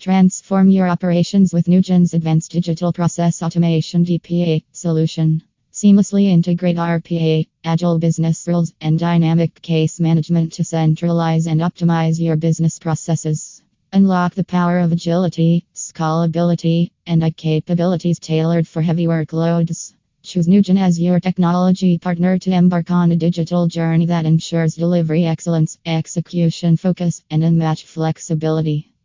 Transform your operations with Newgen's Advanced Digital Process Automation DPA solution. Seamlessly integrate RPA, agile business rules, and dynamic case management to centralize and optimize your business processes. Unlock the power of agility, scalability, and capabilities tailored for heavy workloads. Choose Nugen as your technology partner to embark on a digital journey that ensures delivery excellence, execution focus, and unmatched flexibility.